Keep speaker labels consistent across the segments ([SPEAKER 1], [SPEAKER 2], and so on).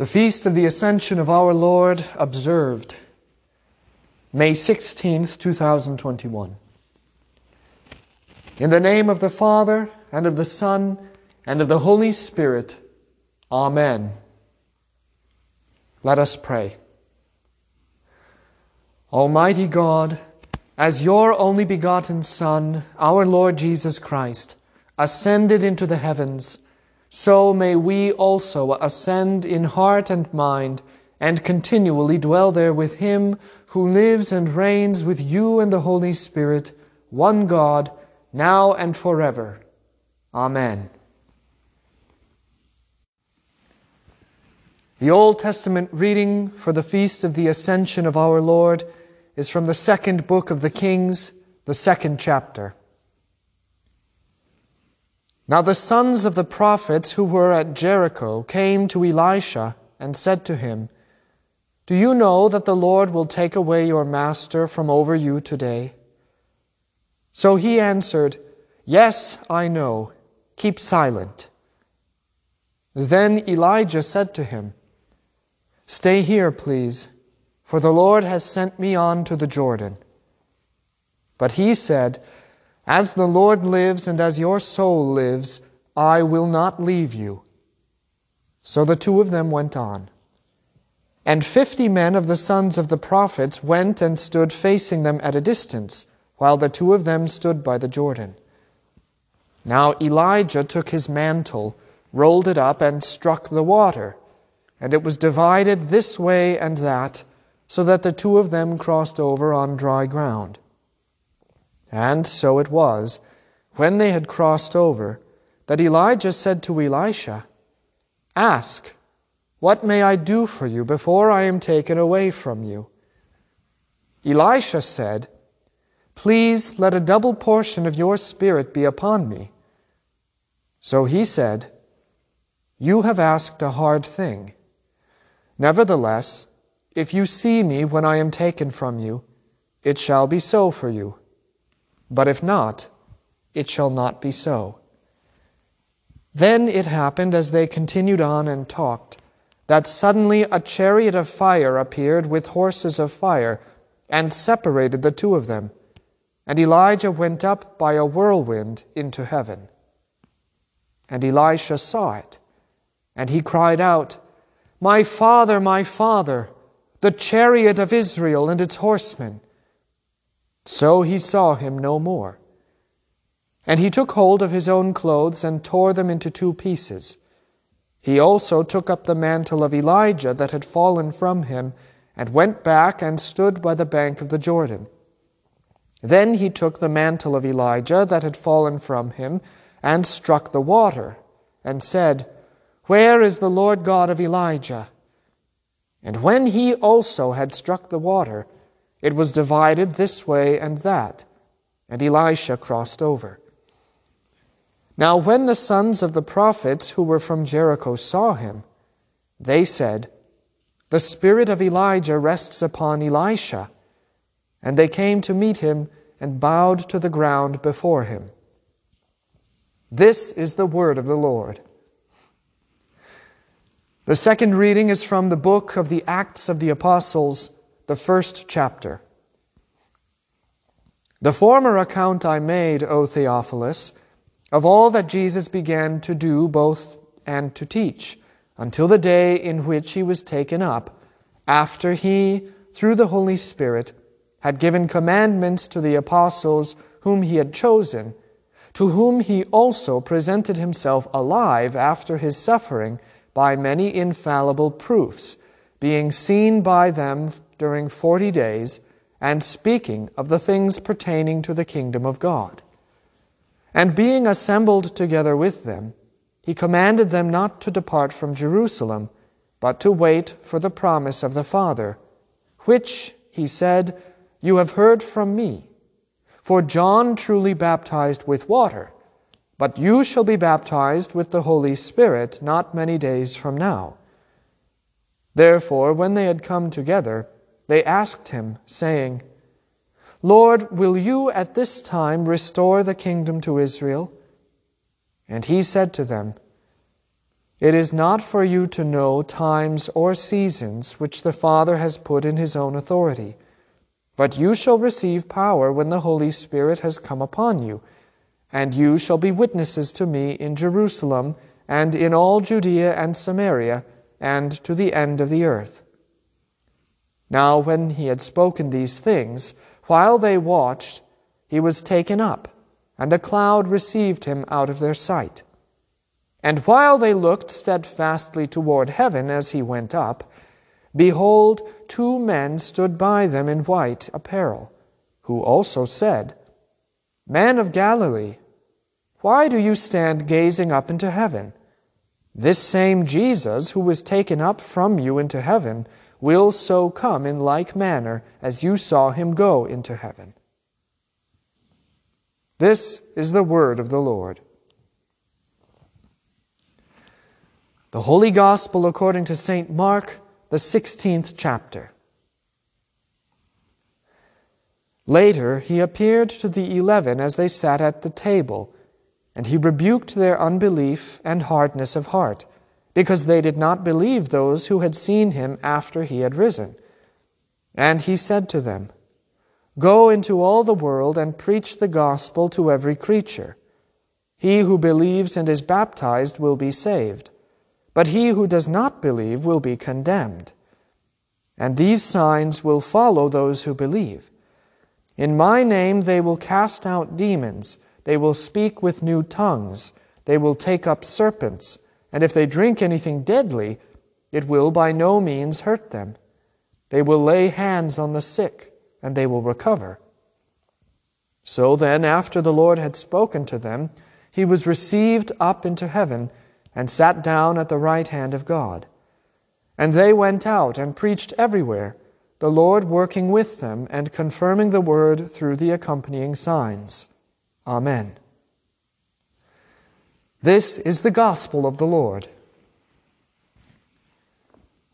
[SPEAKER 1] The feast of the Ascension of our Lord observed May 16th, 2021. In the name of the Father, and of the Son, and of the Holy Spirit, Amen. Let us pray. Almighty God, as your only begotten Son, our Lord Jesus Christ, ascended into the heavens, so may we also ascend in heart and mind and continually dwell there with him who lives and reigns with you and the Holy Spirit, one God, now and forever. Amen. The Old Testament reading for the feast of the Ascension of our Lord is from the second book of the Kings, the second chapter. Now the sons of the prophets who were at Jericho came to Elisha and said to him, Do you know that the Lord will take away your master from over you today? So he answered, Yes, I know. Keep silent. Then Elijah said to him, Stay here, please, for the Lord has sent me on to the Jordan. But he said, as the Lord lives and as your soul lives, I will not leave you. So the two of them went on. And fifty men of the sons of the prophets went and stood facing them at a distance, while the two of them stood by the Jordan. Now Elijah took his mantle, rolled it up, and struck the water, and it was divided this way and that, so that the two of them crossed over on dry ground. And so it was, when they had crossed over, that Elijah said to Elisha, Ask, what may I do for you before I am taken away from you? Elisha said, Please let a double portion of your spirit be upon me. So he said, You have asked a hard thing. Nevertheless, if you see me when I am taken from you, it shall be so for you. But if not, it shall not be so. Then it happened as they continued on and talked, that suddenly a chariot of fire appeared with horses of fire, and separated the two of them. And Elijah went up by a whirlwind into heaven. And Elisha saw it, and he cried out, My father, my father, the chariot of Israel and its horsemen. So he saw him no more. And he took hold of his own clothes and tore them into two pieces. He also took up the mantle of Elijah that had fallen from him, and went back and stood by the bank of the Jordan. Then he took the mantle of Elijah that had fallen from him, and struck the water, and said, Where is the Lord God of Elijah? And when he also had struck the water, it was divided this way and that, and Elisha crossed over. Now, when the sons of the prophets who were from Jericho saw him, they said, The spirit of Elijah rests upon Elisha. And they came to meet him and bowed to the ground before him. This is the word of the Lord. The second reading is from the book of the Acts of the Apostles the first chapter. The former account I made, O Theophilus, of all that Jesus began to do both and to teach, until the day in which he was taken up, after he, through the Holy Spirit, had given commandments to the apostles whom he had chosen, to whom he also presented himself alive after his suffering by many infallible proofs, being seen by them during forty days, and speaking of the things pertaining to the kingdom of God. And being assembled together with them, he commanded them not to depart from Jerusalem, but to wait for the promise of the Father, which, he said, you have heard from me. For John truly baptized with water, but you shall be baptized with the Holy Spirit not many days from now. Therefore, when they had come together, they asked him, saying, Lord, will you at this time restore the kingdom to Israel? And he said to them, It is not for you to know times or seasons which the Father has put in his own authority. But you shall receive power when the Holy Spirit has come upon you, and you shall be witnesses to me in Jerusalem and in all Judea and Samaria and to the end of the earth. Now, when he had spoken these things, while they watched, he was taken up, and a cloud received him out of their sight. And while they looked steadfastly toward heaven as he went up, behold, two men stood by them in white apparel, who also said, Men of Galilee, why do you stand gazing up into heaven? This same Jesus, who was taken up from you into heaven, will so come in like manner as you saw him go into heaven. This is the word of the Lord. The Holy Gospel according to St. Mark, the 16th chapter. Later, he appeared to the eleven as they sat at the table, and he rebuked their unbelief and hardness of heart, because they did not believe those who had seen him after he had risen. And he said to them, Go into all the world and preach the gospel to every creature. He who believes and is baptized will be saved but he who does not believe will be condemned. And these signs will follow those who believe. In my name they will cast out demons, they will speak with new tongues, they will take up serpents, and if they drink anything deadly, it will by no means hurt them. They will lay hands on the sick, and they will recover. So then, after the Lord had spoken to them, he was received up into heaven and sat down at the right hand of God. And they went out and preached everywhere, the Lord working with them and confirming the word through the accompanying signs. Amen. This is the gospel of the Lord.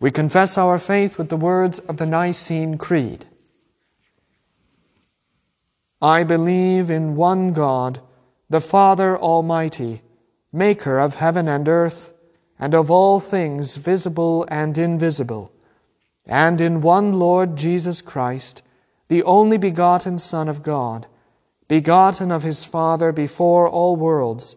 [SPEAKER 1] We confess our faith with the words of the Nicene Creed. I believe in one God, the Father Almighty maker of heaven and earth, and of all things visible and invisible, and in one Lord Jesus Christ, the only begotten Son of God, begotten of his Father before all worlds,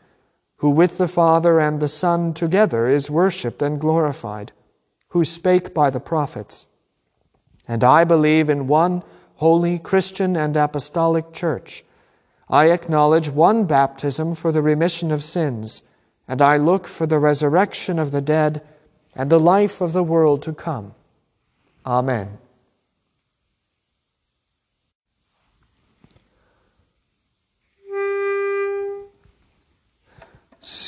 [SPEAKER 1] who with the Father and the Son together is worshipped and glorified, who spake by the prophets. And I believe in one holy Christian and apostolic church. I acknowledge one baptism for the remission of sins and I look for the resurrection of the dead and the life of the world to come. Amen.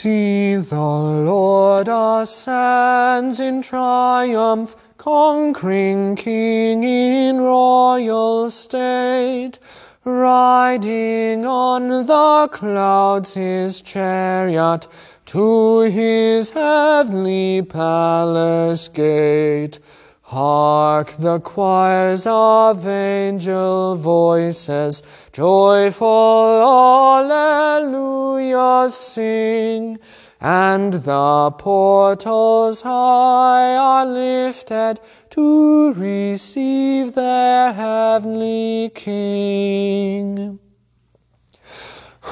[SPEAKER 1] See, the Lord ascends in triumph, conquering King in royal state. Riding on the clouds his chariot, to his heavenly palace gate. Hark the choirs of angel voices, joyful Alleluia sing, and the portals high are lifted to receive their heavenly King.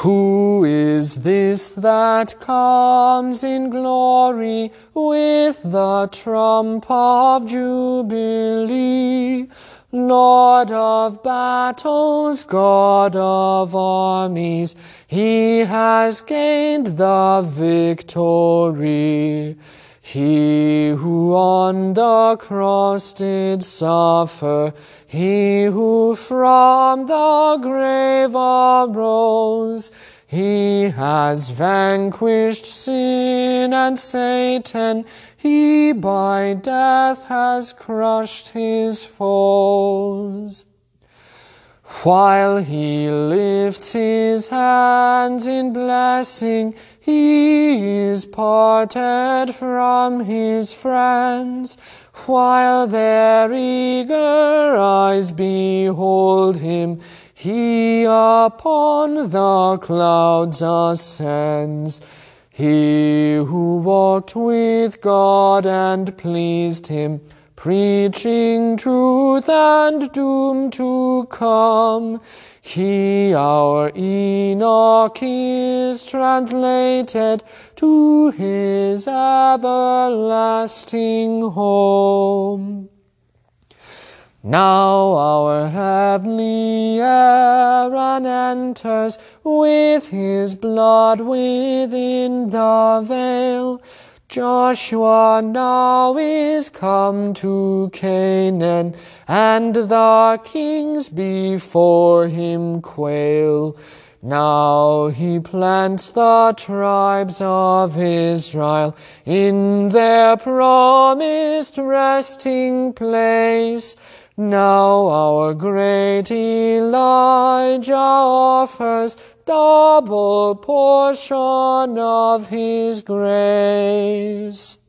[SPEAKER 1] Who is this that comes in glory with the trump of jubilee? Lord of battles, God of armies, he has gained the victory. He who on the cross did suffer, he who from the grave arose, he has vanquished sin and Satan, he by death has crushed his foes. While he lifts his hands in blessing, he is parted from his friends, while their eager eyes behold him. He upon the clouds ascends. He who walked with God and pleased him, preaching truth and doom to come. He, our Enoch, is translated to his everlasting home. Now our heavenly Aaron enters with his blood within the veil. Joshua now is come to Canaan, and the kings before him quail. Now he plants the tribes of Israel in their promised resting place. Now our great Elijah offers double portion of his grace.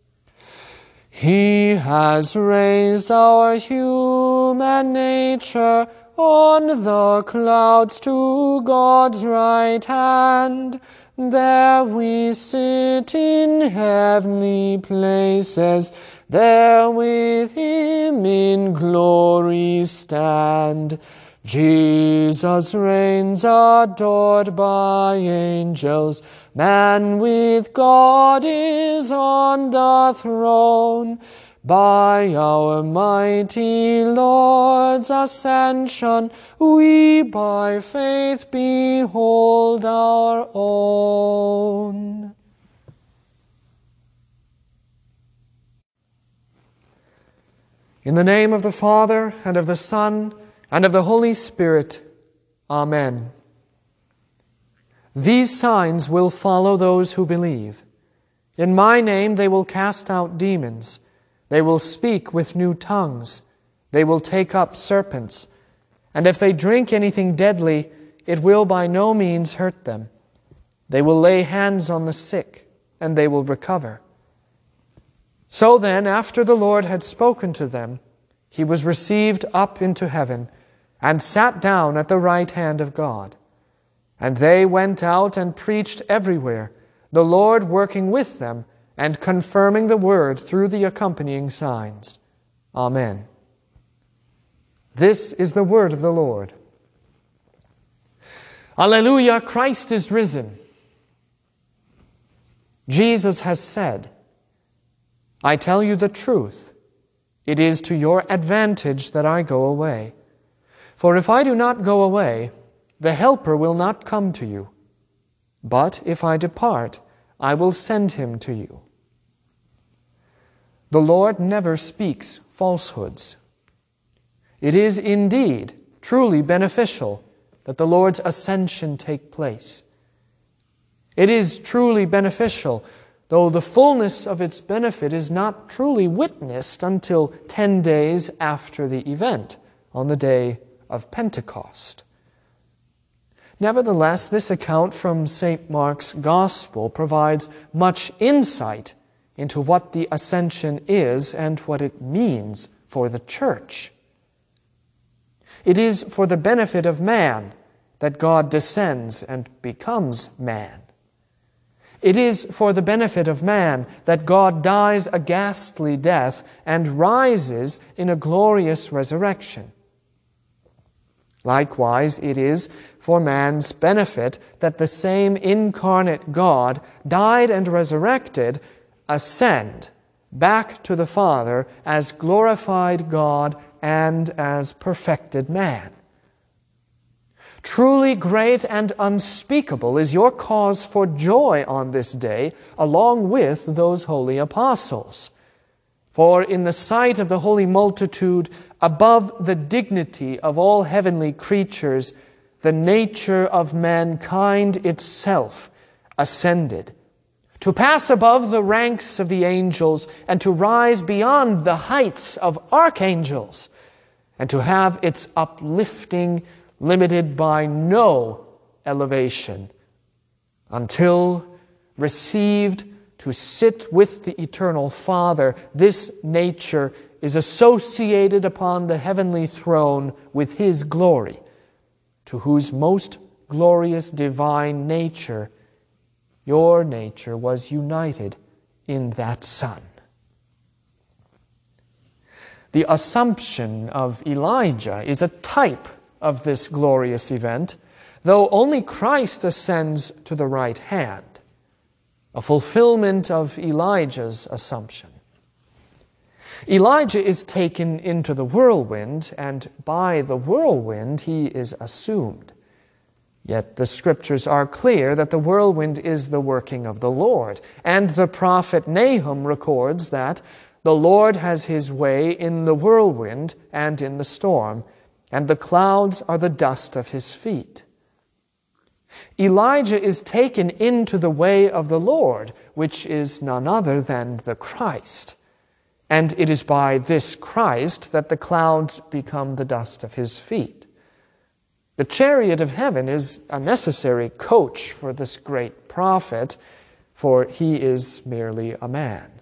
[SPEAKER 1] He has raised our human nature on the clouds to God's right hand. There we sit in heavenly places, there with him in glory stand. Jesus reigns adored by angels. Man with God is on the throne. By our mighty Lord's ascension, we by faith behold our own. In the name of the Father, and of the Son, and of the Holy Spirit. Amen. These signs will follow those who believe. In my name they will cast out demons. They will speak with new tongues. They will take up serpents. And if they drink anything deadly, it will by no means hurt them. They will lay hands on the sick, and they will recover. So then, after the Lord had spoken to them, he was received up into heaven and sat down at the right hand of God. And they went out and preached everywhere, the Lord working with them and confirming the word through the accompanying signs. Amen. This is the word of the Lord. Alleluia, Christ is risen. Jesus has said, I tell you the truth. It is to your advantage that I go away. For if I do not go away, the Helper will not come to you. But if I depart, I will send him to you. The Lord never speaks falsehoods. It is indeed truly beneficial that the Lord's ascension take place. It is truly beneficial, though the fullness of its benefit is not truly witnessed until ten days after the event, on the day of Pentecost. Nevertheless, this account from St. Mark's Gospel provides much insight into what the ascension is and what it means for the church. It is for the benefit of man that God descends and becomes man. It is for the benefit of man that God dies a ghastly death and rises in a glorious resurrection. Likewise, it is for man's benefit that the same incarnate God died and resurrected, ascend back to the Father as glorified God and as perfected man. Truly great and unspeakable is your cause for joy on this day, along with those holy apostles. For in the sight of the holy multitude, above the dignity of all heavenly creatures, the nature of mankind itself ascended, to pass above the ranks of the angels and to rise beyond the heights of archangels, and to have its uplifting limited by no elevation until received to sit with the eternal Father, this nature is associated upon the heavenly throne with His glory, to whose most glorious divine nature your nature was united in that Son. The assumption of Elijah is a type of this glorious event, though only Christ ascends to the right hand a fulfillment of Elijah's assumption. Elijah is taken into the whirlwind, and by the whirlwind he is assumed. Yet the scriptures are clear that the whirlwind is the working of the Lord, and the prophet Nahum records that the Lord has his way in the whirlwind and in the storm, and the clouds are the dust of his feet. Elijah is taken into the way of the Lord, which is none other than the Christ. And it is by this Christ that the clouds become the dust of his feet. The chariot of heaven is a necessary coach for this great prophet, for he is merely a man.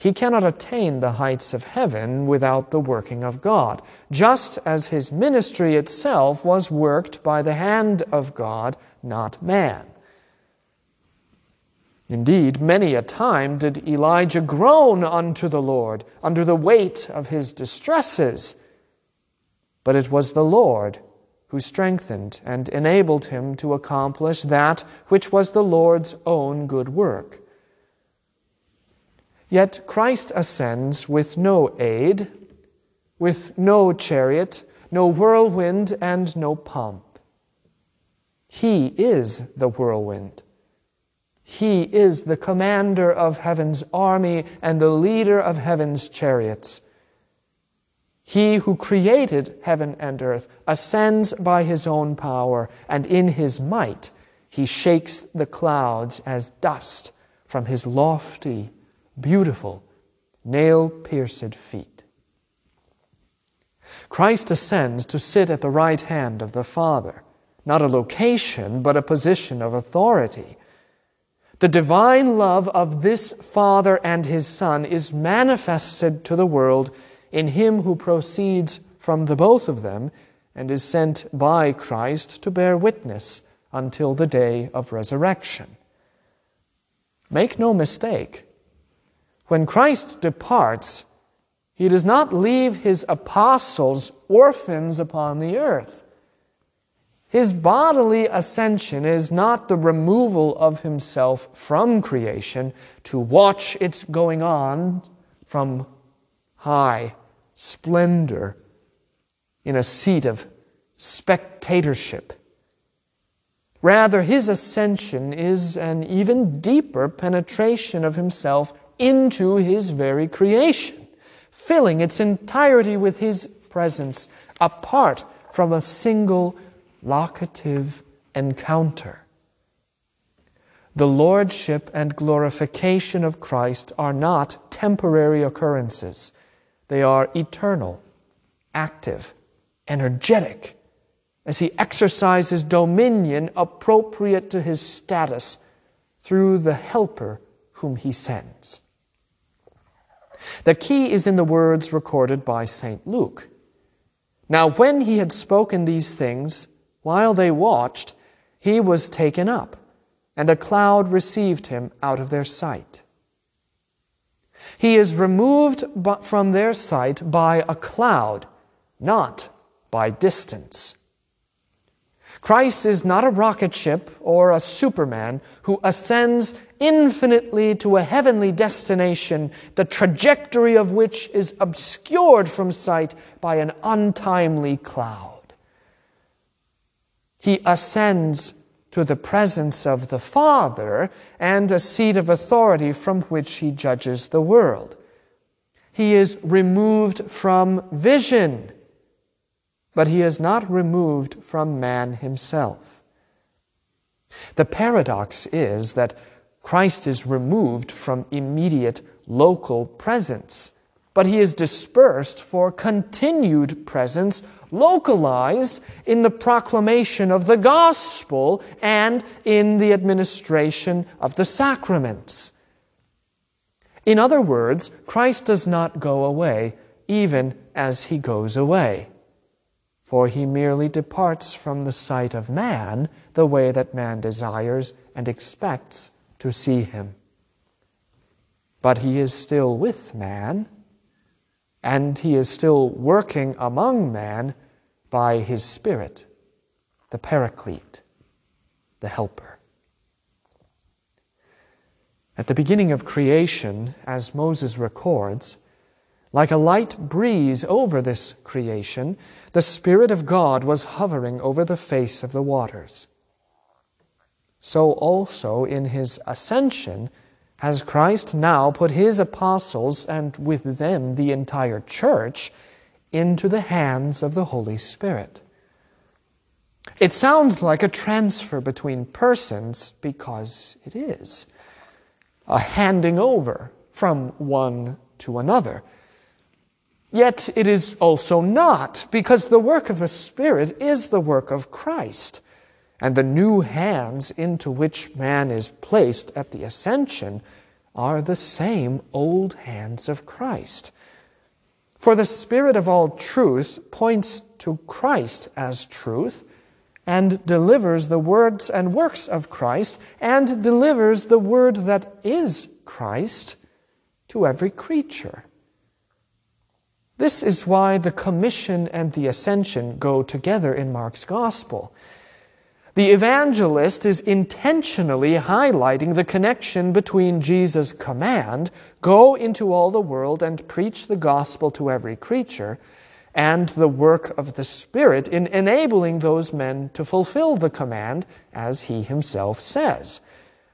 [SPEAKER 1] He cannot attain the heights of heaven without the working of God, just as his ministry itself was worked by the hand of God, not man. Indeed, many a time did Elijah groan unto the Lord under the weight of his distresses. But it was the Lord who strengthened and enabled him to accomplish that which was the Lord's own good work. Yet Christ ascends with no aid, with no chariot, no whirlwind, and no pomp. He is the whirlwind. He is the commander of heaven's army and the leader of heaven's chariots. He who created heaven and earth ascends by his own power, and in his might he shakes the clouds as dust from his lofty beautiful, nail pierced feet. Christ ascends to sit at the right hand of the Father, not a location, but a position of authority. The divine love of this Father and His Son is manifested to the world in Him who proceeds from the both of them and is sent by Christ to bear witness until the day of resurrection. Make no mistake, when Christ departs, he does not leave his apostles orphans upon the earth. His bodily ascension is not the removal of himself from creation to watch its going on from high splendor in a seat of spectatorship. Rather, his ascension is an even deeper penetration of himself into his very creation, filling its entirety with his presence, apart from a single locative encounter. The lordship and glorification of Christ are not temporary occurrences. They are eternal, active, energetic, as he exercises dominion appropriate to his status through the helper whom he sends. The key is in the words recorded by St. Luke. Now, when he had spoken these things, while they watched, he was taken up, and a cloud received him out of their sight. He is removed from their sight by a cloud, not by distance. Christ is not a rocket ship or a superman who ascends infinitely to a heavenly destination, the trajectory of which is obscured from sight by an untimely cloud. He ascends to the presence of the Father and a seat of authority from which he judges the world. He is removed from vision but he is not removed from man himself. The paradox is that Christ is removed from immediate local presence, but he is dispersed for continued presence, localized in the proclamation of the gospel and in the administration of the sacraments. In other words, Christ does not go away even as he goes away for he merely departs from the sight of man the way that man desires and expects to see him. But he is still with man, and he is still working among man by his Spirit, the Paraclete, the Helper. At the beginning of creation, as Moses records, like a light breeze over this creation, the Spirit of God was hovering over the face of the waters. So also in his ascension has Christ now put his apostles and with them the entire church into the hands of the Holy Spirit. It sounds like a transfer between persons because it is a handing over from one to another. Yet it is also not, because the work of the Spirit is the work of Christ. And the new hands into which man is placed at the ascension are the same old hands of Christ. For the Spirit of all truth points to Christ as truth and delivers the words and works of Christ and delivers the word that is Christ to every creature. This is why the commission and the ascension go together in Mark's gospel. The evangelist is intentionally highlighting the connection between Jesus' command, go into all the world and preach the gospel to every creature, and the work of the Spirit in enabling those men to fulfill the command, as he himself says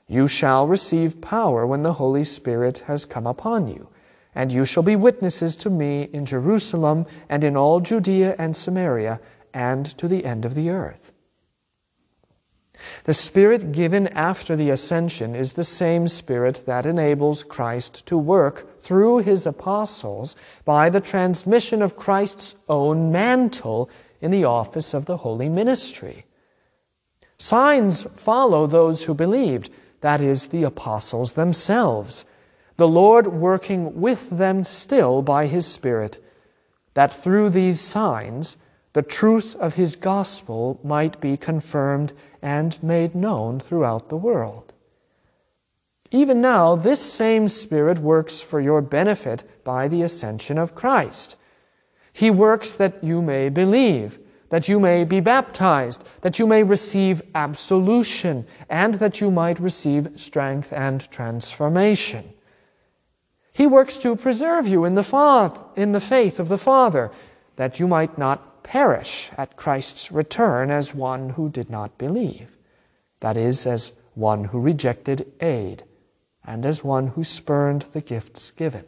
[SPEAKER 1] You shall receive power when the Holy Spirit has come upon you and you shall be witnesses to me in Jerusalem and in all Judea and Samaria and to the end of the earth. The Spirit given after the ascension is the same Spirit that enables Christ to work through his apostles by the transmission of Christ's own mantle in the office of the holy ministry. Signs follow those who believed, that is, the apostles themselves the Lord working with them still by his Spirit, that through these signs the truth of his gospel might be confirmed and made known throughout the world. Even now, this same Spirit works for your benefit by the ascension of Christ. He works that you may believe, that you may be baptized, that you may receive absolution, and that you might receive strength and transformation. He works to preserve you in the, fath- in the faith of the Father, that you might not perish at Christ's return as one who did not believe, that is, as one who rejected aid, and as one who spurned the gifts given.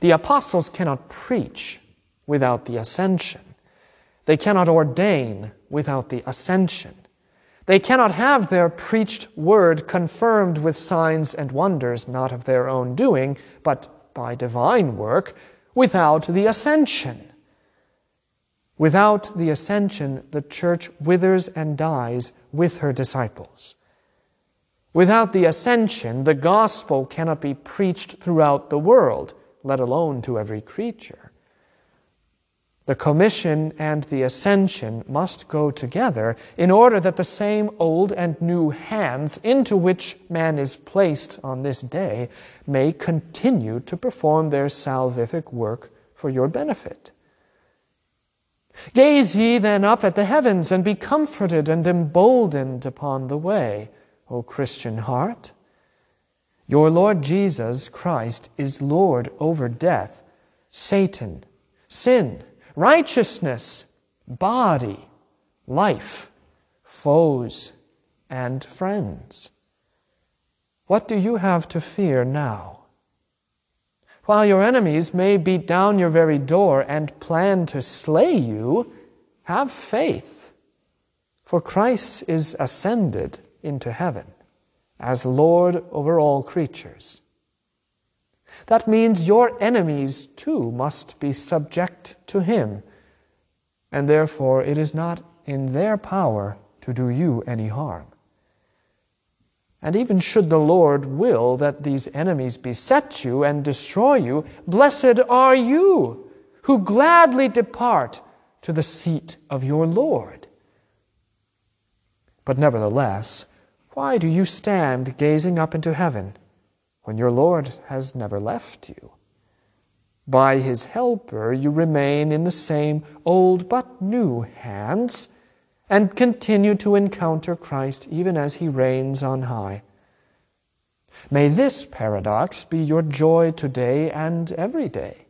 [SPEAKER 1] The apostles cannot preach without the ascension. They cannot ordain without the ascension. They cannot have their preached word confirmed with signs and wonders, not of their own doing, but by divine work, without the ascension. Without the ascension, the church withers and dies with her disciples. Without the ascension, the gospel cannot be preached throughout the world, let alone to every creature. The commission and the ascension must go together in order that the same old and new hands into which man is placed on this day may continue to perform their salvific work for your benefit. Gaze ye then up at the heavens, and be comforted and emboldened upon the way, O Christian heart. Your Lord Jesus Christ is Lord over death, Satan, sin, righteousness, body, life, foes, and friends. What do you have to fear now? While your enemies may beat down your very door and plan to slay you, have faith, for Christ is ascended into heaven as Lord over all creatures. That means your enemies too must be subject to him, and therefore it is not in their power to do you any harm. And even should the Lord will that these enemies beset you and destroy you, blessed are you who gladly depart to the seat of your Lord. But nevertheless, why do you stand gazing up into heaven when your Lord has never left you? By his helper you remain in the same old but new hands and continue to encounter Christ even as he reigns on high. May this paradox be your joy today and every day,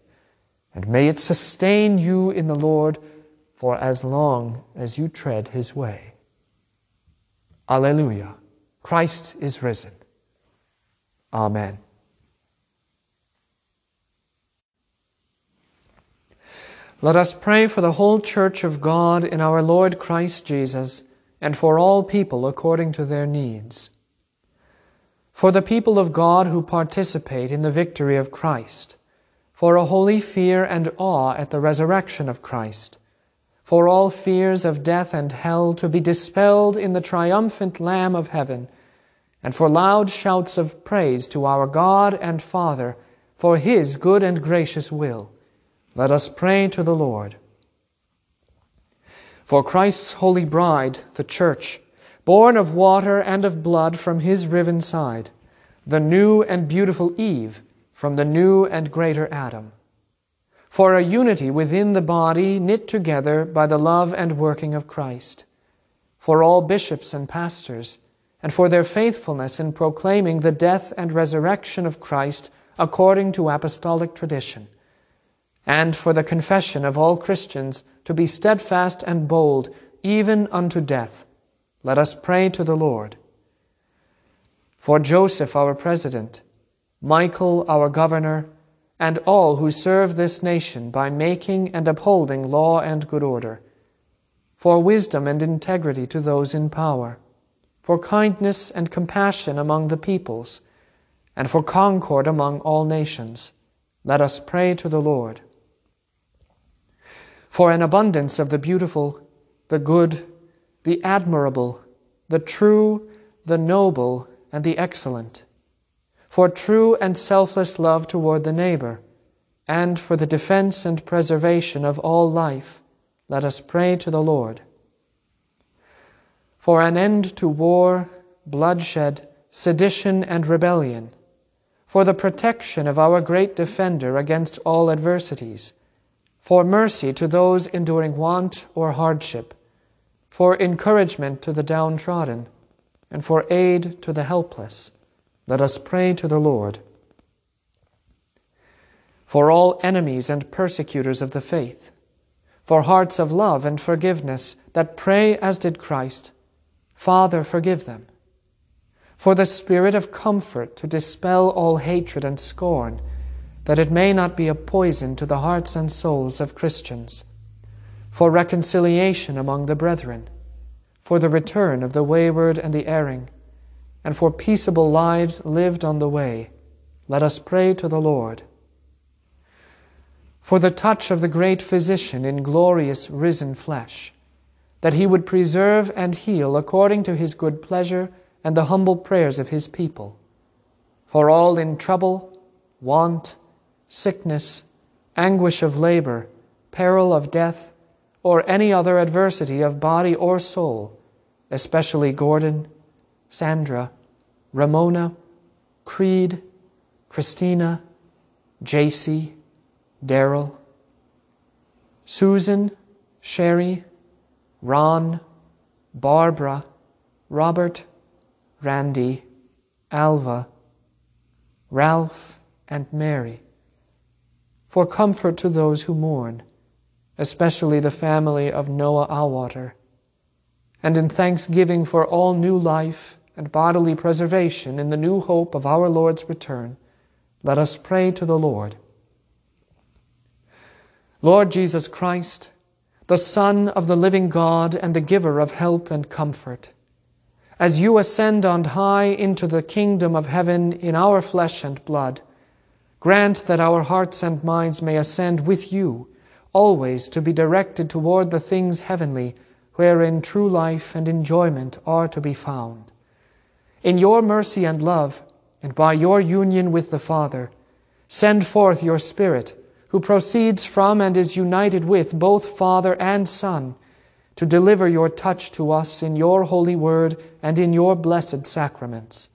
[SPEAKER 1] and may it sustain you in the Lord for as long as you tread his way. Alleluia. Christ is risen. Amen. Let us pray for the whole church of God in our Lord Christ Jesus, and for all people according to their needs. For the people of God who participate in the victory of Christ, for a holy fear and awe at the resurrection of Christ, for all fears of death and hell to be dispelled in the triumphant Lamb of heaven, and for loud shouts of praise to our God and Father for his good and gracious will let us pray to the Lord. For Christ's holy bride, the church, born of water and of blood from his riven side, the new and beautiful Eve from the new and greater Adam. For a unity within the body knit together by the love and working of Christ. For all bishops and pastors, and for their faithfulness in proclaiming the death and resurrection of Christ according to apostolic tradition and for the confession of all Christians to be steadfast and bold, even unto death. Let us pray to the Lord. For Joseph, our president, Michael, our governor, and all who serve this nation by making and upholding law and good order, for wisdom and integrity to those in power, for kindness and compassion among the peoples, and for concord among all nations, let us pray to the Lord for an abundance of the beautiful, the good, the admirable, the true, the noble, and the excellent, for true and selfless love toward the neighbor, and for the defense and preservation of all life, let us pray to the Lord. For an end to war, bloodshed, sedition, and rebellion, for the protection of our great defender against all adversities, for mercy to those enduring want or hardship, for encouragement to the downtrodden, and for aid to the helpless. Let us pray to the Lord. For all enemies and persecutors of the faith, for hearts of love and forgiveness that pray as did Christ, Father, forgive them. For the spirit of comfort to dispel all hatred and scorn that it may not be a poison to the hearts and souls of Christians, for reconciliation among the brethren, for the return of the wayward and the erring, and for peaceable lives lived on the way, let us pray to the Lord. For the touch of the great physician in glorious risen flesh, that he would preserve and heal according to his good pleasure and the humble prayers of his people. For all in trouble, want, sickness, anguish of labor, peril of death, or any other adversity of body or soul, especially Gordon, Sandra, Ramona, Creed, Christina, JC, Daryl, Susan, Sherry, Ron, Barbara, Robert, Randy, Alva, Ralph, and Mary. For comfort to those who mourn, especially the family of Noah Awater, and in thanksgiving for all new life and bodily preservation in the new hope of our Lord's return, let us pray to the Lord. Lord Jesus Christ, the Son of the living God and the giver of help and comfort, as you ascend on high into the kingdom of heaven in our flesh and blood, grant that our hearts and minds may ascend with you, always to be directed toward the things heavenly, wherein true life and enjoyment are to be found. In your mercy and love, and by your union with the Father, send forth your Spirit who proceeds from and is united with both Father and Son, to deliver your touch to us in your holy word and in your blessed sacraments.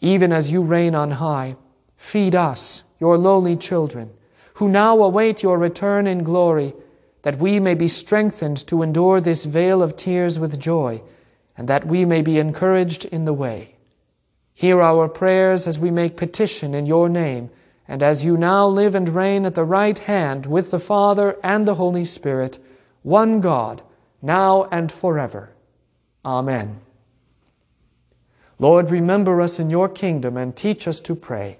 [SPEAKER 1] Even as you reign on high, feed us, your lowly children, who now await your return in glory, that we may be strengthened to endure this vale of tears with joy, and that we may be encouraged in the way. Hear our prayers as we make petition in your name and as you now live and reign at the right hand with the Father and the Holy Spirit, one God, now and forever. Amen. Lord, remember us in your kingdom and teach us to pray.